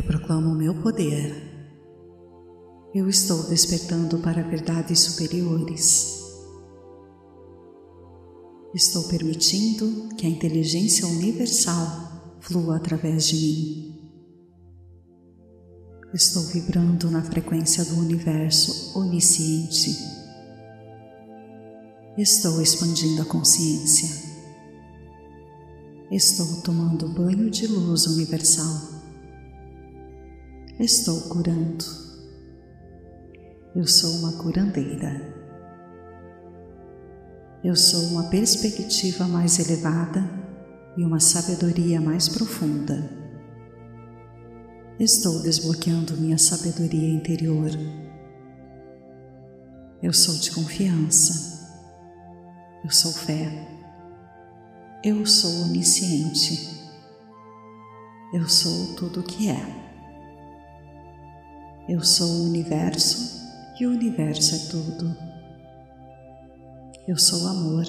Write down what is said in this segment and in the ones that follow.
Eu proclamo o meu poder. Eu estou despertando para verdades superiores. Estou permitindo que a inteligência universal flua através de mim. Estou vibrando na frequência do universo onisciente. Estou expandindo a consciência. Estou tomando banho de luz universal. Estou curando. Eu sou uma curandeira. Eu sou uma perspectiva mais elevada e uma sabedoria mais profunda. Estou desbloqueando minha sabedoria interior. Eu sou de confiança. Eu sou fé. Eu sou onisciente. Eu sou tudo o que é. Eu sou o universo e o universo é tudo. Eu sou amor.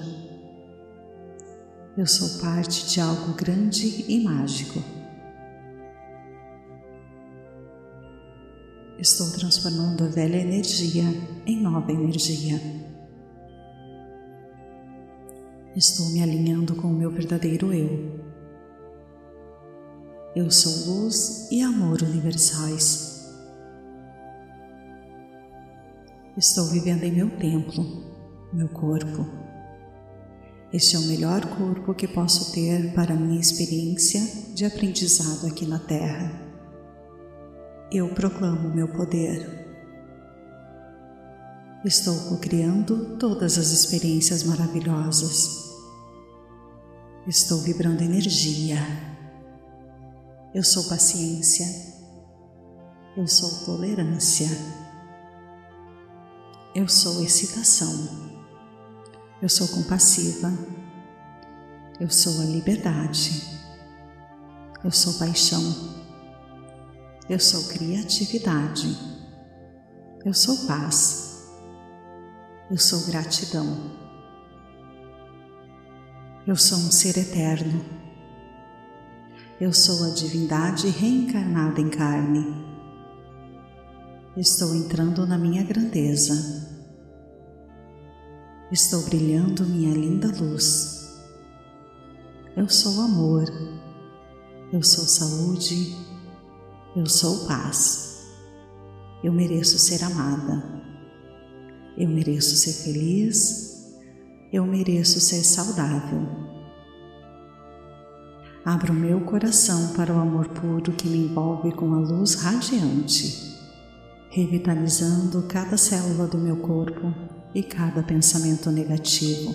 Eu sou parte de algo grande e mágico. Estou transformando a velha energia em nova energia. Estou me alinhando com o meu verdadeiro eu. Eu sou luz e amor universais. Estou vivendo em meu templo meu corpo. Este é o melhor corpo que posso ter para minha experiência de aprendizado aqui na Terra. Eu proclamo meu poder. Estou co-criando todas as experiências maravilhosas. Estou vibrando energia. Eu sou paciência. Eu sou tolerância. Eu sou excitação. Eu sou compassiva. Eu sou a liberdade. Eu sou paixão. Eu sou criatividade. Eu sou paz. Eu sou gratidão. Eu sou um ser eterno. Eu sou a divindade reencarnada em carne. Estou entrando na minha grandeza Estou brilhando minha linda luz. Eu sou amor. Eu sou saúde. Eu sou paz. Eu mereço ser amada. Eu mereço ser feliz. Eu mereço ser saudável. Abro meu coração para o amor puro que me envolve com a luz radiante, revitalizando cada célula do meu corpo e cada pensamento negativo,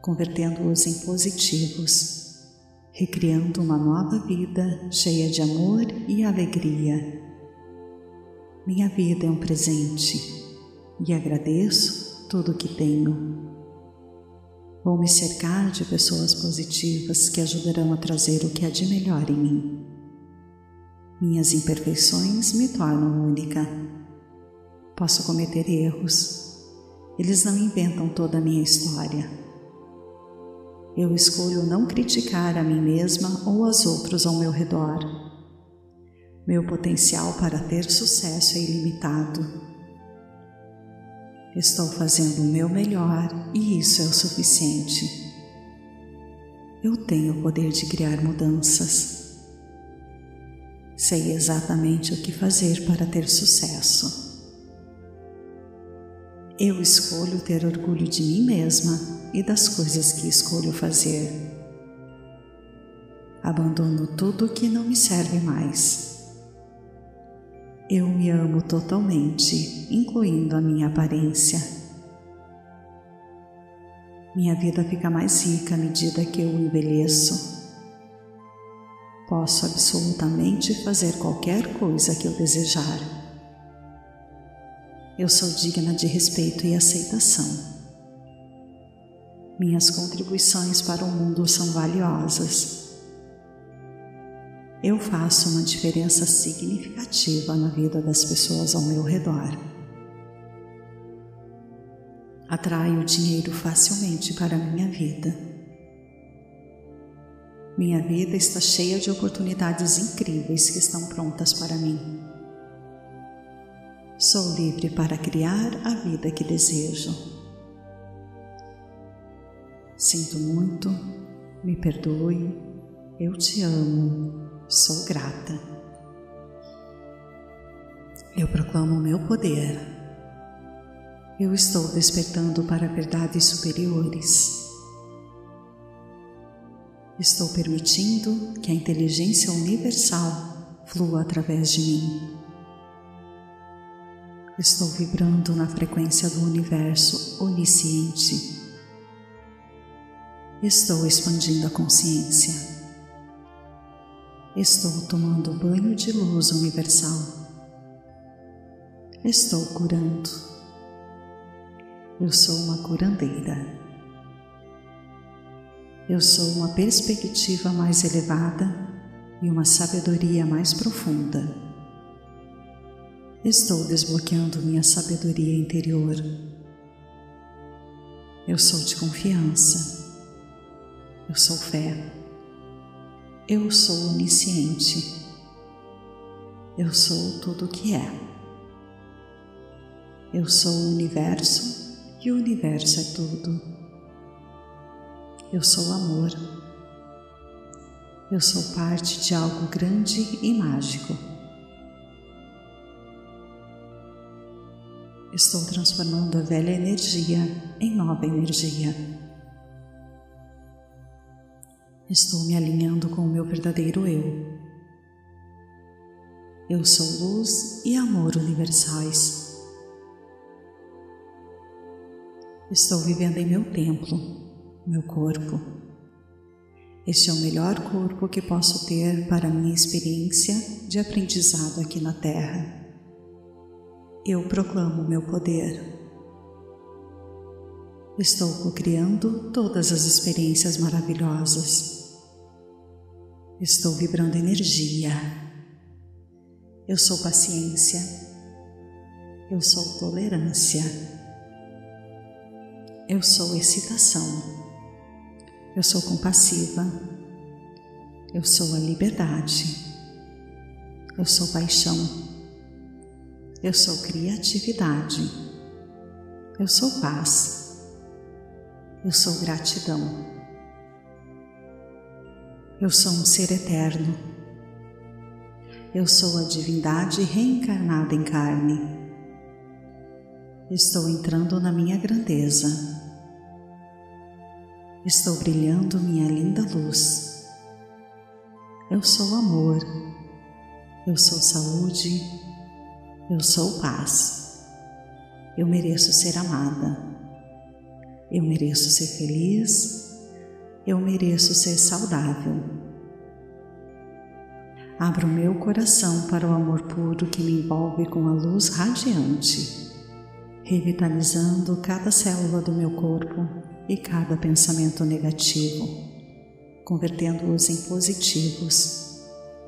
convertendo-os em positivos, recriando uma nova vida cheia de amor e alegria. Minha vida é um presente e agradeço tudo o que tenho. Vou me cercar de pessoas positivas que ajudarão a trazer o que há de melhor em mim. Minhas imperfeições me tornam única. Posso cometer erros, eles não inventam toda a minha história. Eu escolho não criticar a mim mesma ou aos outros ao meu redor. Meu potencial para ter sucesso é ilimitado. Estou fazendo o meu melhor e isso é o suficiente. Eu tenho o poder de criar mudanças. Sei exatamente o que fazer para ter sucesso. Eu escolho ter orgulho de mim mesma e das coisas que escolho fazer. Abandono tudo que não me serve mais. Eu me amo totalmente, incluindo a minha aparência. Minha vida fica mais rica à medida que eu envelheço. Posso absolutamente fazer qualquer coisa que eu desejar. Eu sou digna de respeito e aceitação. Minhas contribuições para o mundo são valiosas. Eu faço uma diferença significativa na vida das pessoas ao meu redor. Atraio dinheiro facilmente para a minha vida. Minha vida está cheia de oportunidades incríveis que estão prontas para mim. Sou livre para criar a vida que desejo. Sinto muito, me perdoe, eu te amo, sou grata. Eu proclamo meu poder. Eu estou despertando para verdades superiores. Estou permitindo que a inteligência universal flua através de mim. Estou vibrando na frequência do universo onisciente. Estou expandindo a consciência. Estou tomando banho de luz universal. Estou curando. Eu sou uma curandeira. Eu sou uma perspectiva mais elevada e uma sabedoria mais profunda. Estou desbloqueando minha sabedoria interior. Eu sou de confiança. Eu sou fé. Eu sou onisciente. Eu sou tudo o que é. Eu sou o universo e o universo é tudo. Eu sou amor. Eu sou parte de algo grande e mágico. Estou transformando a velha energia em nova energia. Estou me alinhando com o meu verdadeiro eu. Eu sou luz e amor universais. Estou vivendo em meu templo meu corpo. Este é o melhor corpo que posso ter para minha experiência de aprendizado aqui na Terra. Eu proclamo meu poder. Estou criando todas as experiências maravilhosas. Estou vibrando energia. Eu sou paciência. Eu sou tolerância. Eu sou excitação. Eu sou compassiva. Eu sou a liberdade. Eu sou paixão. Eu sou criatividade. Eu sou paz. Eu sou gratidão. Eu sou um ser eterno. Eu sou a divindade reencarnada em carne. Estou entrando na minha grandeza Estou brilhando minha linda luz. Eu sou amor. Eu sou saúde. Eu sou paz. Eu mereço ser amada. Eu mereço ser feliz. Eu mereço ser saudável. Abro meu coração para o amor puro que me envolve com a luz radiante, revitalizando cada célula do meu corpo e cada pensamento negativo, convertendo-os em positivos,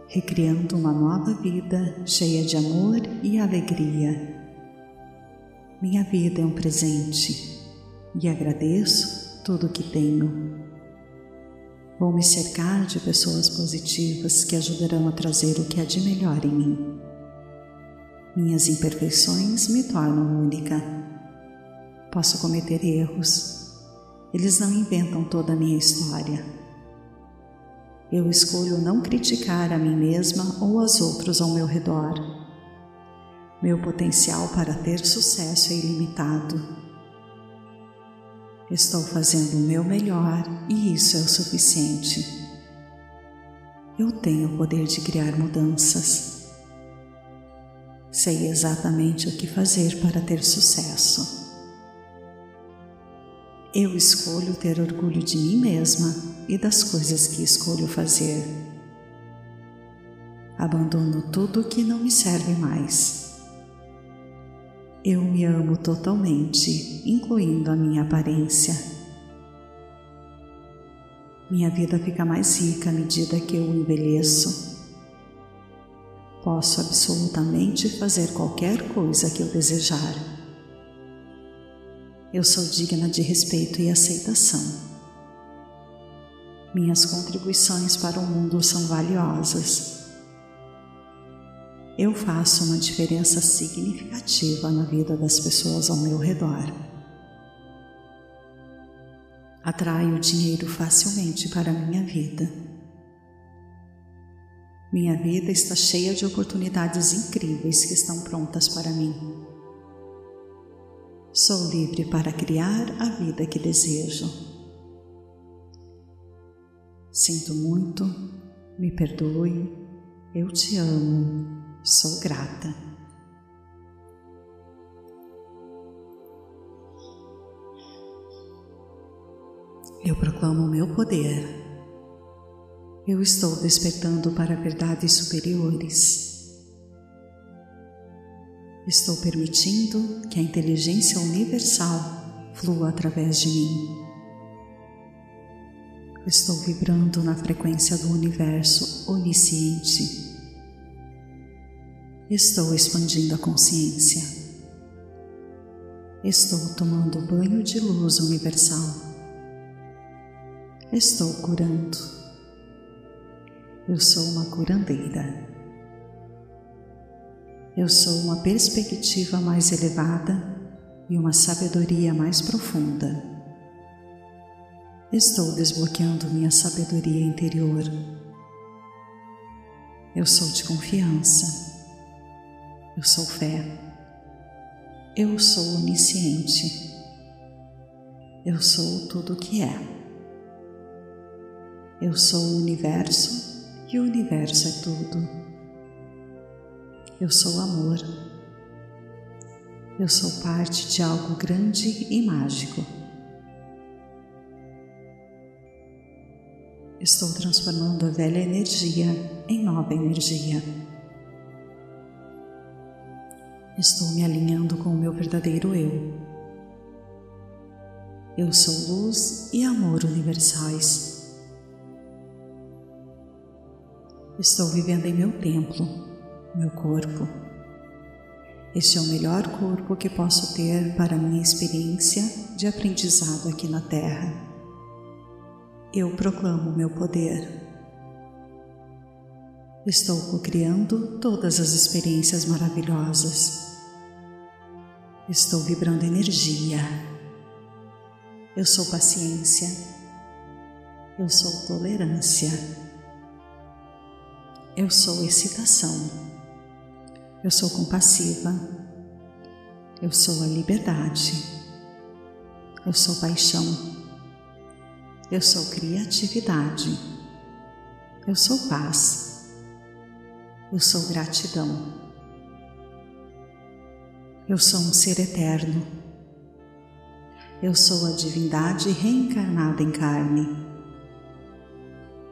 recriando uma nova vida cheia de amor e alegria. Minha vida é um presente e agradeço tudo o que tenho. Vou me cercar de pessoas positivas que ajudarão a trazer o que há de melhor em mim. Minhas imperfeições me tornam única. Posso cometer erros, eles não inventam toda a minha história. Eu escolho não criticar a mim mesma ou aos outros ao meu redor. Meu potencial para ter sucesso é ilimitado. Estou fazendo o meu melhor e isso é o suficiente. Eu tenho o poder de criar mudanças. Sei exatamente o que fazer para ter sucesso. Eu escolho ter orgulho de mim mesma e das coisas que escolho fazer. Abandono tudo que não me serve mais. Eu me amo totalmente, incluindo a minha aparência. Minha vida fica mais rica à medida que eu envelheço. Posso absolutamente fazer qualquer coisa que eu desejar. Eu sou digna de respeito e aceitação. Minhas contribuições para o mundo são valiosas. Eu faço uma diferença significativa na vida das pessoas ao meu redor. Atraio dinheiro facilmente para a minha vida. Minha vida está cheia de oportunidades incríveis que estão prontas para mim. Sou livre para criar a vida que desejo. Sinto muito, me perdoe, eu te amo, sou grata. Eu proclamo o meu poder. Eu estou despertando para verdades superiores. Estou permitindo que a inteligência universal flua através de mim. Estou vibrando na frequência do universo onisciente. Estou expandindo a consciência. Estou tomando banho de luz universal. Estou curando. Eu sou uma curandeira. Eu sou uma perspectiva mais elevada e uma sabedoria mais profunda. Estou desbloqueando minha sabedoria interior. Eu sou de confiança. Eu sou fé. Eu sou onisciente. Eu sou tudo o que é. Eu sou o universo e o universo é tudo. Eu sou amor. Eu sou parte de algo grande e mágico. Estou transformando a velha energia em nova energia. Estou me alinhando com o meu verdadeiro eu. Eu sou luz e amor universais. Estou vivendo em meu templo, meu corpo. Este é o melhor corpo que posso ter para minha experiência de aprendizado aqui na Terra eu proclamo meu poder. Estou co-criando todas as experiências maravilhosas. Estou vibrando energia. Eu sou paciência. Eu sou tolerância. Eu sou excitação. Eu sou compassiva. Eu sou a liberdade. Eu sou paixão. Eu sou criatividade. Eu sou paz. Eu sou gratidão. Eu sou um ser eterno. Eu sou a divindade reencarnada em carne.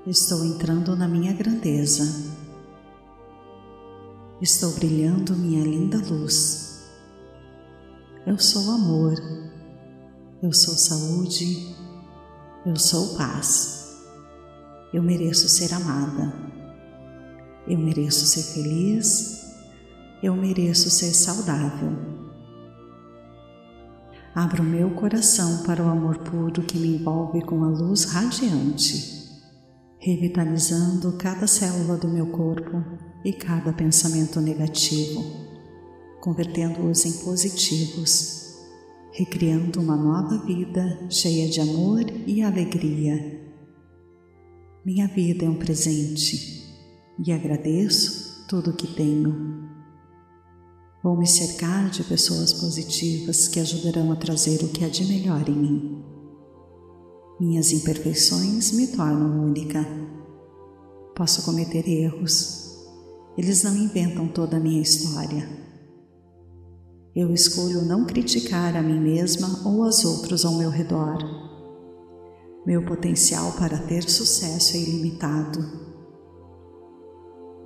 Estou entrando na minha grandeza. Estou brilhando minha linda luz. Eu sou amor. Eu sou saúde. Eu sou paz. Eu mereço ser amada. Eu mereço ser feliz. Eu mereço ser saudável. Abro meu coração para o amor puro que me envolve com a luz radiante, revitalizando cada célula do meu corpo e cada pensamento negativo, convertendo-os em positivos recriando uma nova vida cheia de amor e alegria. Minha vida é um presente e agradeço tudo o que tenho. Vou me cercar de pessoas positivas que ajudarão a trazer o que há de melhor em mim. Minhas imperfeições me tornam única. Posso cometer erros. Eles não inventam toda a minha história eu escolho não criticar a mim mesma ou aos outros ao meu redor. Meu potencial para ter sucesso é ilimitado.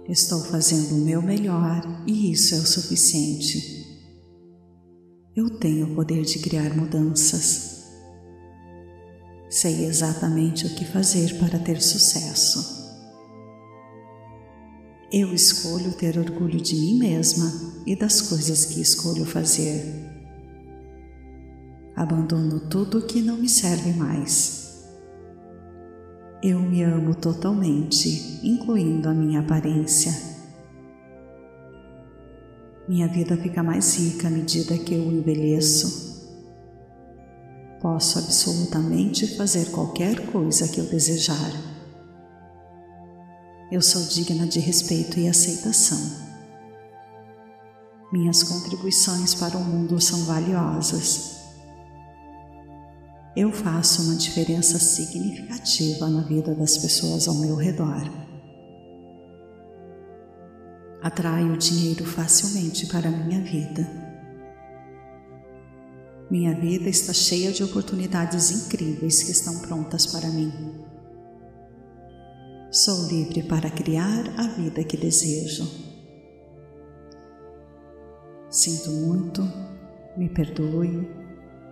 Estou fazendo o meu melhor e isso é o suficiente. Eu tenho o poder de criar mudanças. Sei exatamente o que fazer para ter sucesso. Eu escolho ter orgulho de mim mesma e das coisas que escolho fazer. Abandono tudo que não me serve mais. Eu me amo totalmente, incluindo a minha aparência. Minha vida fica mais rica à medida que eu envelheço. Posso absolutamente fazer qualquer coisa que eu desejar. Eu sou digna de respeito e aceitação. Minhas contribuições para o mundo são valiosas eu faço uma diferença significativa na vida das pessoas ao meu redor. Atraio dinheiro facilmente para a minha vida. Minha vida está cheia de oportunidades incríveis que estão prontas para mim. Sou livre para criar a vida que desejo. Sinto muito, me perdoe,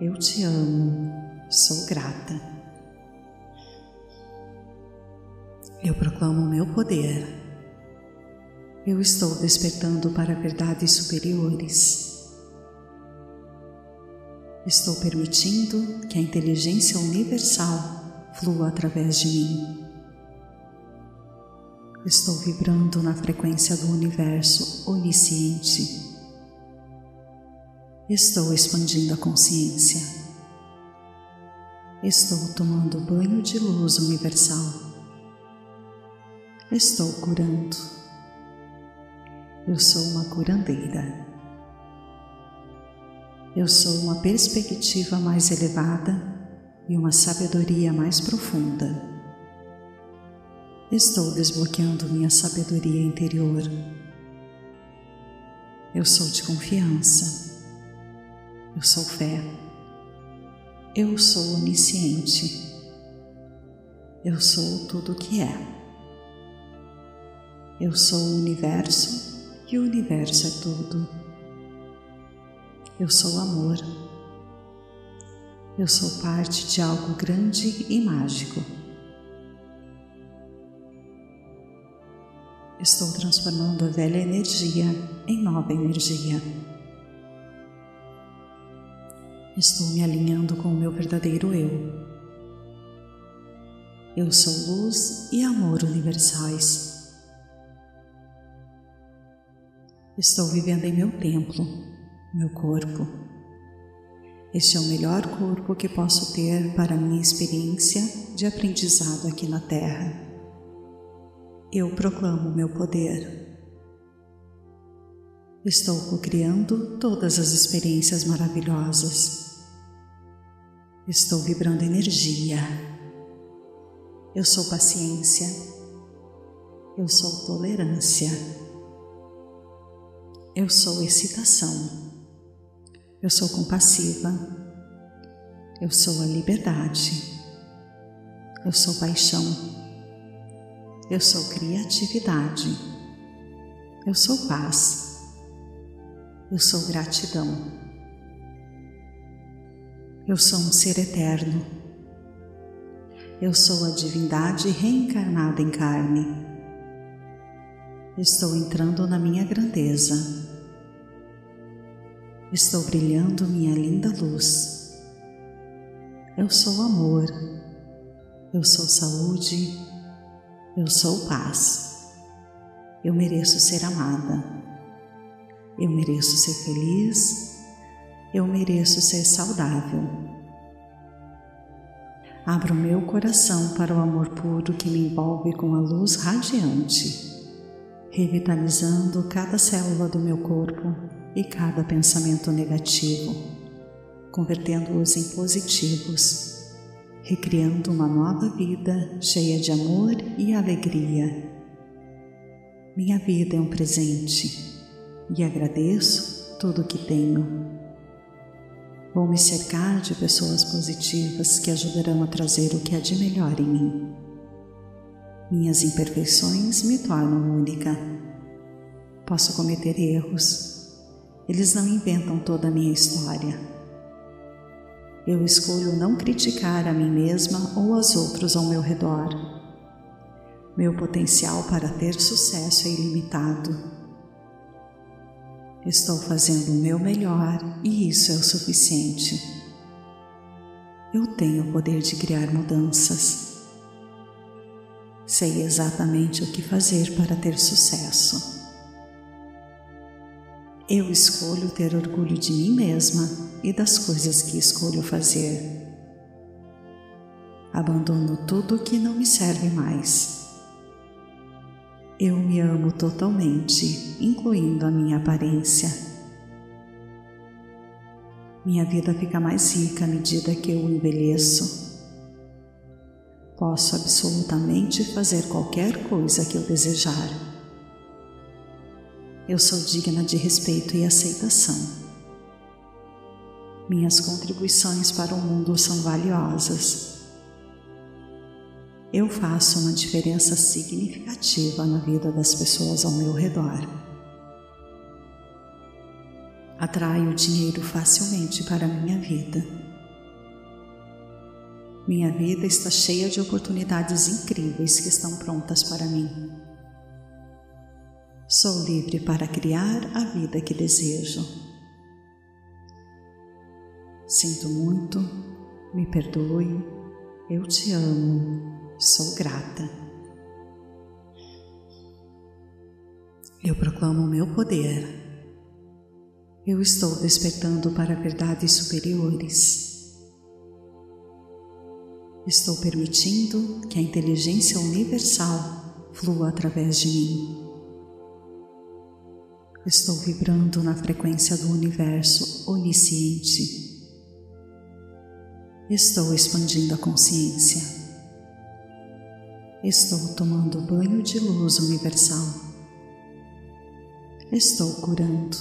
eu te amo sou grata. Eu proclamo meu poder. Eu estou despertando para verdades superiores. Estou permitindo que a inteligência universal flua através de mim. Estou vibrando na frequência do universo onisciente. Estou expandindo a consciência. Estou tomando banho de luz universal. Estou curando. Eu sou uma curandeira. Eu sou uma perspectiva mais elevada e uma sabedoria mais profunda. Estou desbloqueando minha sabedoria interior. Eu sou de confiança. Eu sou fé. Eu sou onisciente. Eu sou tudo o que é. Eu sou o universo e o universo é tudo. Eu sou amor. Eu sou parte de algo grande e mágico. Estou transformando a velha energia em nova energia. Estou me alinhando com o meu verdadeiro eu. Eu sou luz e amor universais. Estou vivendo em meu templo, meu corpo. Este é o melhor corpo que posso ter para minha experiência de aprendizado aqui na Terra. Eu proclamo meu poder. Estou co-criando todas as experiências maravilhosas. Estou vibrando energia. Eu sou paciência. Eu sou tolerância. Eu sou excitação. Eu sou compassiva. Eu sou a liberdade. Eu sou paixão. Eu sou criatividade. Eu sou paz. Eu sou gratidão. Eu sou um ser eterno. Eu sou a divindade reencarnada em carne. Estou entrando na minha grandeza. Estou brilhando minha linda luz. Eu sou amor. Eu sou saúde. Eu sou paz. Eu mereço ser amada. Eu mereço ser feliz eu mereço ser saudável. Abro meu coração para o amor puro que me envolve com a luz radiante, revitalizando cada célula do meu corpo e cada pensamento negativo, convertendo-os em positivos, recriando uma nova vida cheia de amor e alegria. Minha vida é um presente e agradeço tudo o que tenho Vou me cercar de pessoas positivas que ajudarão a trazer o que há de melhor em mim. Minhas imperfeições me tornam única. Posso cometer erros. Eles não inventam toda a minha história. Eu escolho não criticar a mim mesma ou aos outros ao meu redor. Meu potencial para ter sucesso é ilimitado Estou fazendo o meu melhor e isso é o suficiente. Eu tenho o poder de criar mudanças. Sei exatamente o que fazer para ter sucesso. Eu escolho ter orgulho de mim mesma e das coisas que escolho fazer. Abandono tudo que não me serve mais. Eu me amo totalmente, incluindo a minha aparência. Minha vida fica mais rica à medida que eu envelheço. Posso absolutamente fazer qualquer coisa que eu desejar eu sou digna de respeito e aceitação. Minhas contribuições para o mundo são valiosas. Eu faço uma diferença significativa na vida das pessoas ao meu redor. Atraio dinheiro facilmente para minha vida. Minha vida está cheia de oportunidades incríveis que estão prontas para mim. Sou livre para criar a vida que desejo. Sinto muito, me perdoe, eu te amo, sou grata. Eu proclamo o meu poder. Eu estou despertando para verdades superiores. Estou permitindo que a inteligência universal flua através de mim. Estou vibrando na frequência do universo onisciente. Estou expandindo a consciência. Estou tomando banho de luz universal. Estou curando.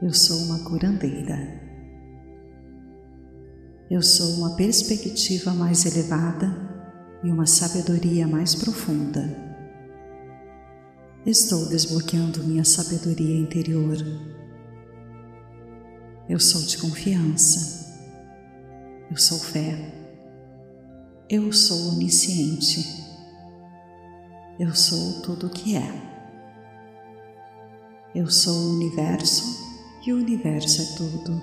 Eu sou uma curandeira. Eu sou uma perspectiva mais elevada e uma sabedoria mais profunda. Estou desbloqueando minha sabedoria interior. Eu sou de confiança. Eu sou fé. Eu sou onisciente. Eu sou tudo o que é. Eu sou o universo e o universo é tudo.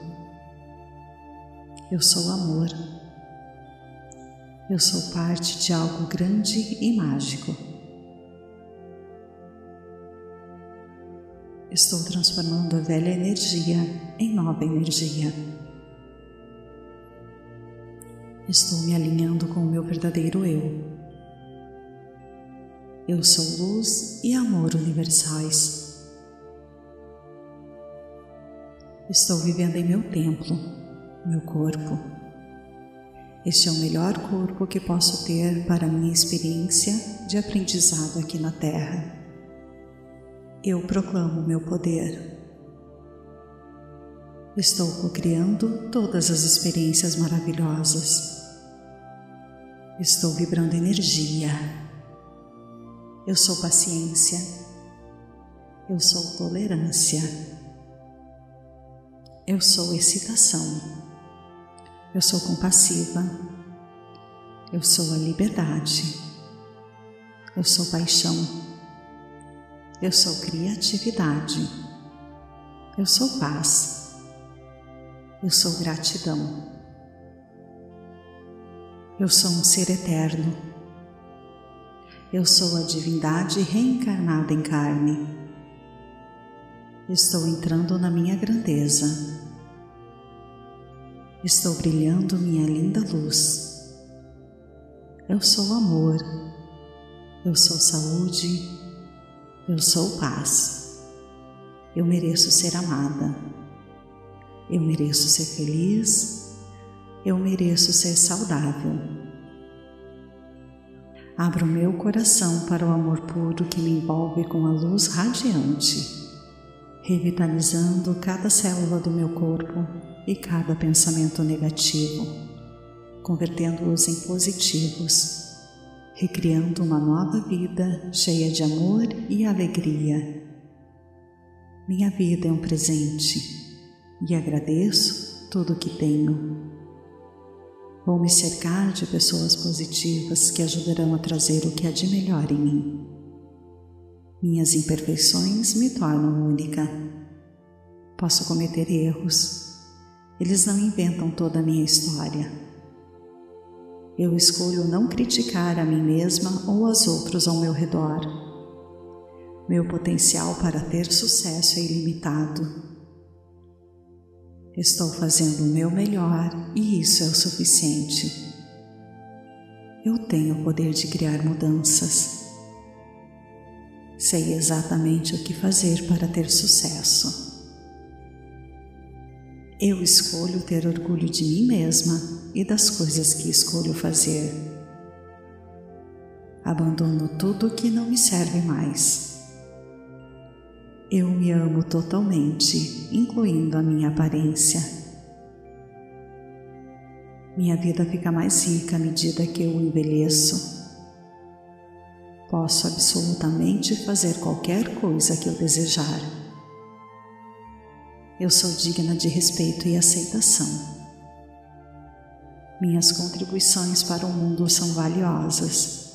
Eu sou amor. Eu sou parte de algo grande e mágico. Estou transformando a velha energia em nova energia. Estou me alinhando com o meu verdadeiro eu. Eu sou luz e amor universais. Estou vivendo em meu templo, meu corpo. Este é o melhor corpo que posso ter para minha experiência de aprendizado aqui na Terra eu proclamo meu poder. Estou co-criando todas as experiências maravilhosas. Estou vibrando energia. Eu sou paciência. Eu sou tolerância. Eu sou excitação. Eu sou compassiva. Eu sou a liberdade. Eu sou paixão. Eu sou criatividade. Eu sou paz. Eu sou gratidão. Eu sou um ser eterno. Eu sou a divindade reencarnada em carne. Estou entrando na minha grandeza. Estou brilhando minha linda luz. Eu sou amor. Eu sou saúde. Eu sou paz. Eu mereço ser amada. Eu mereço ser feliz. Eu mereço ser saudável. Abro meu coração para o amor puro que me envolve com a luz radiante, revitalizando cada célula do meu corpo e cada pensamento negativo, convertendo-os em positivos recriando uma nova vida cheia de amor e alegria. Minha vida é um presente e agradeço tudo o que tenho. Vou me cercar de pessoas positivas que ajudarão a trazer o que há de melhor em mim. Minhas imperfeições me tornam única. Posso cometer erros, eles não inventam toda a minha história Eu escolho não criticar a mim mesma ou aos outros ao meu redor. Meu potencial para ter sucesso é ilimitado. Estou fazendo o meu melhor e isso é o suficiente. Eu tenho o poder de criar mudanças. Sei exatamente o que fazer para ter sucesso. Eu escolho ter orgulho de mim mesma e das coisas que escolho fazer. Abandono tudo que não me serve mais. Eu me amo totalmente, incluindo a minha aparência. Minha vida fica mais rica à medida que eu envelheço. Posso absolutamente fazer qualquer coisa que eu desejar. Eu sou digna de respeito e aceitação. Minhas contribuições para o mundo são valiosas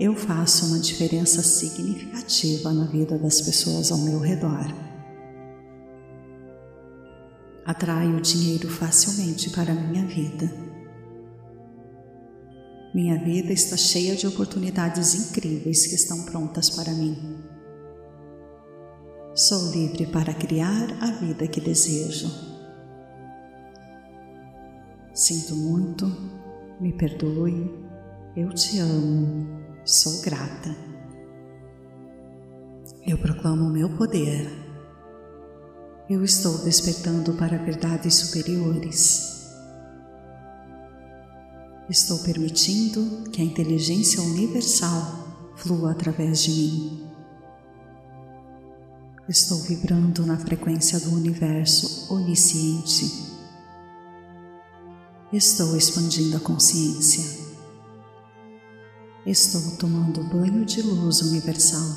eu faço uma diferença significativa na vida das pessoas ao meu redor. Atraio dinheiro facilmente para a minha vida. Minha vida está cheia de oportunidades incríveis que estão prontas para mim. Sou livre para criar a vida que desejo. Sinto muito, me perdoe, eu te amo Sou grata. Eu proclamo o meu poder. Eu estou despertando para verdades superiores. Estou permitindo que a inteligência universal flua através de mim. Estou vibrando na frequência do universo onisciente. Estou expandindo a consciência. Estou tomando banho de luz universal.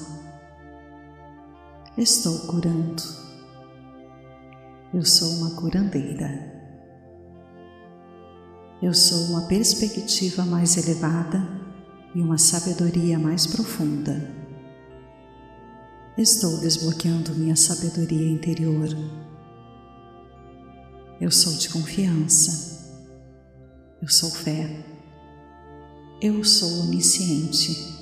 Estou curando. Eu sou uma curandeira. Eu sou uma perspectiva mais elevada e uma sabedoria mais profunda. Estou desbloqueando minha sabedoria interior. Eu sou de confiança. Eu sou fé. Eu sou onisciente.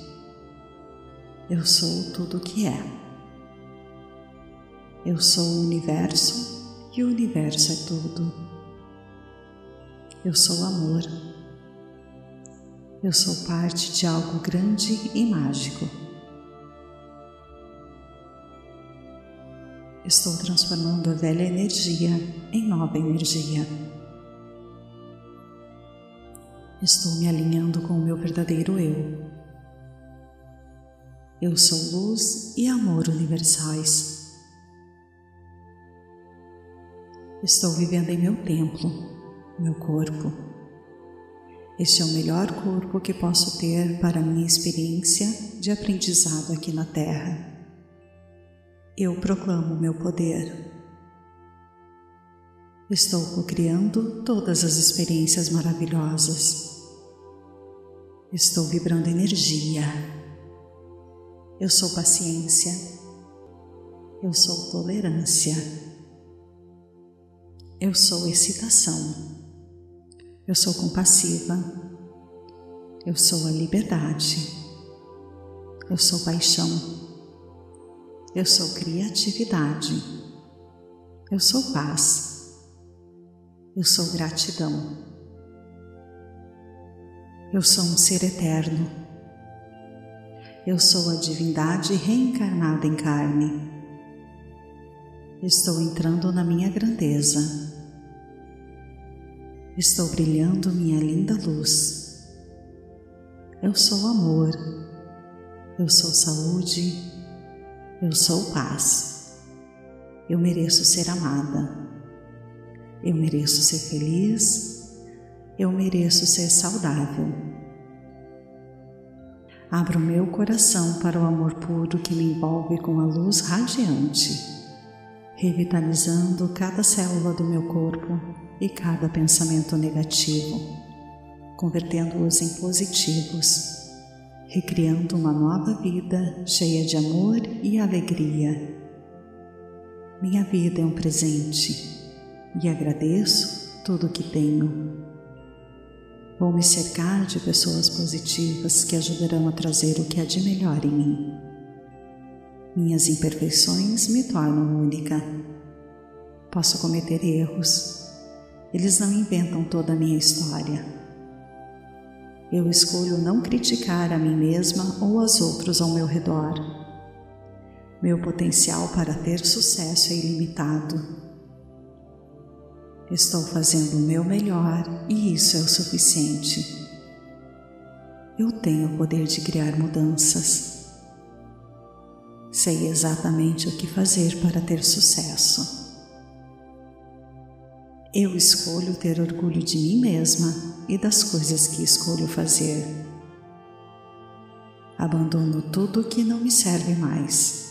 Eu sou tudo o que é. Eu sou o universo e o universo é tudo. Eu sou amor. Eu sou parte de algo grande e mágico. Estou transformando a velha energia em nova energia. Estou me alinhando com o meu verdadeiro eu. Eu sou luz e amor universais. Estou vivendo em meu templo, meu corpo. Este é o melhor corpo que posso ter para minha experiência de aprendizado aqui na Terra. Eu proclamo meu poder. Estou co-criando todas as experiências maravilhosas. Estou vibrando energia. Eu sou paciência. Eu sou tolerância. Eu sou excitação. Eu sou compassiva. Eu sou a liberdade. Eu sou paixão. Eu sou criatividade. Eu sou paz. Eu sou gratidão. Eu sou um ser eterno. Eu sou a divindade reencarnada em carne. Estou entrando na minha grandeza. Estou brilhando minha linda luz. Eu sou amor. Eu sou saúde. Eu sou paz. Eu mereço ser amada. Eu mereço ser feliz eu mereço ser saudável. Abro meu coração para o amor puro que me envolve com a luz radiante, revitalizando cada célula do meu corpo e cada pensamento negativo, convertendo-os em positivos, recriando uma nova vida cheia de amor e alegria. Minha vida é um presente e agradeço tudo o que tenho. Vou me cercar de pessoas positivas que ajudarão a trazer o que há de melhor em mim. Minhas imperfeições me tornam única. Posso cometer erros. Eles não inventam toda a minha história. Eu escolho não criticar a mim mesma ou aos outros ao meu redor. Meu potencial para ter sucesso é ilimitado. Estou fazendo o meu melhor e isso é o suficiente. Eu tenho o poder de criar mudanças. Sei exatamente o que fazer para ter sucesso. Eu escolho ter orgulho de mim mesma e das coisas que escolho fazer. Abandono tudo que não me serve mais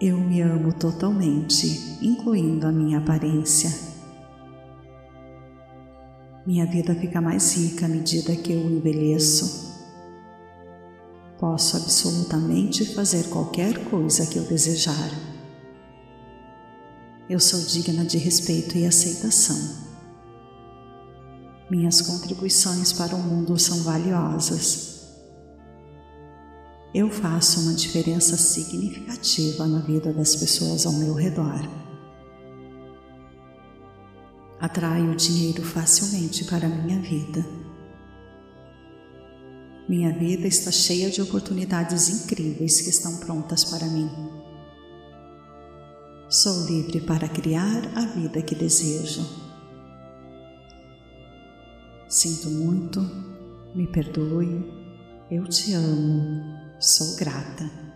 eu me amo totalmente, incluindo a minha aparência. Minha vida fica mais rica à medida que eu envelheço. Posso absolutamente fazer qualquer coisa que eu desejar. Eu sou digna de respeito e aceitação. Minhas contribuições para o mundo são valiosas eu faço uma diferença significativa na vida das pessoas ao meu redor. Atraio dinheiro facilmente para a minha vida. Minha vida está cheia de oportunidades incríveis que estão prontas para mim. Sou livre para criar a vida que desejo. Sinto muito, me perdoe, eu te amo. Sou grata.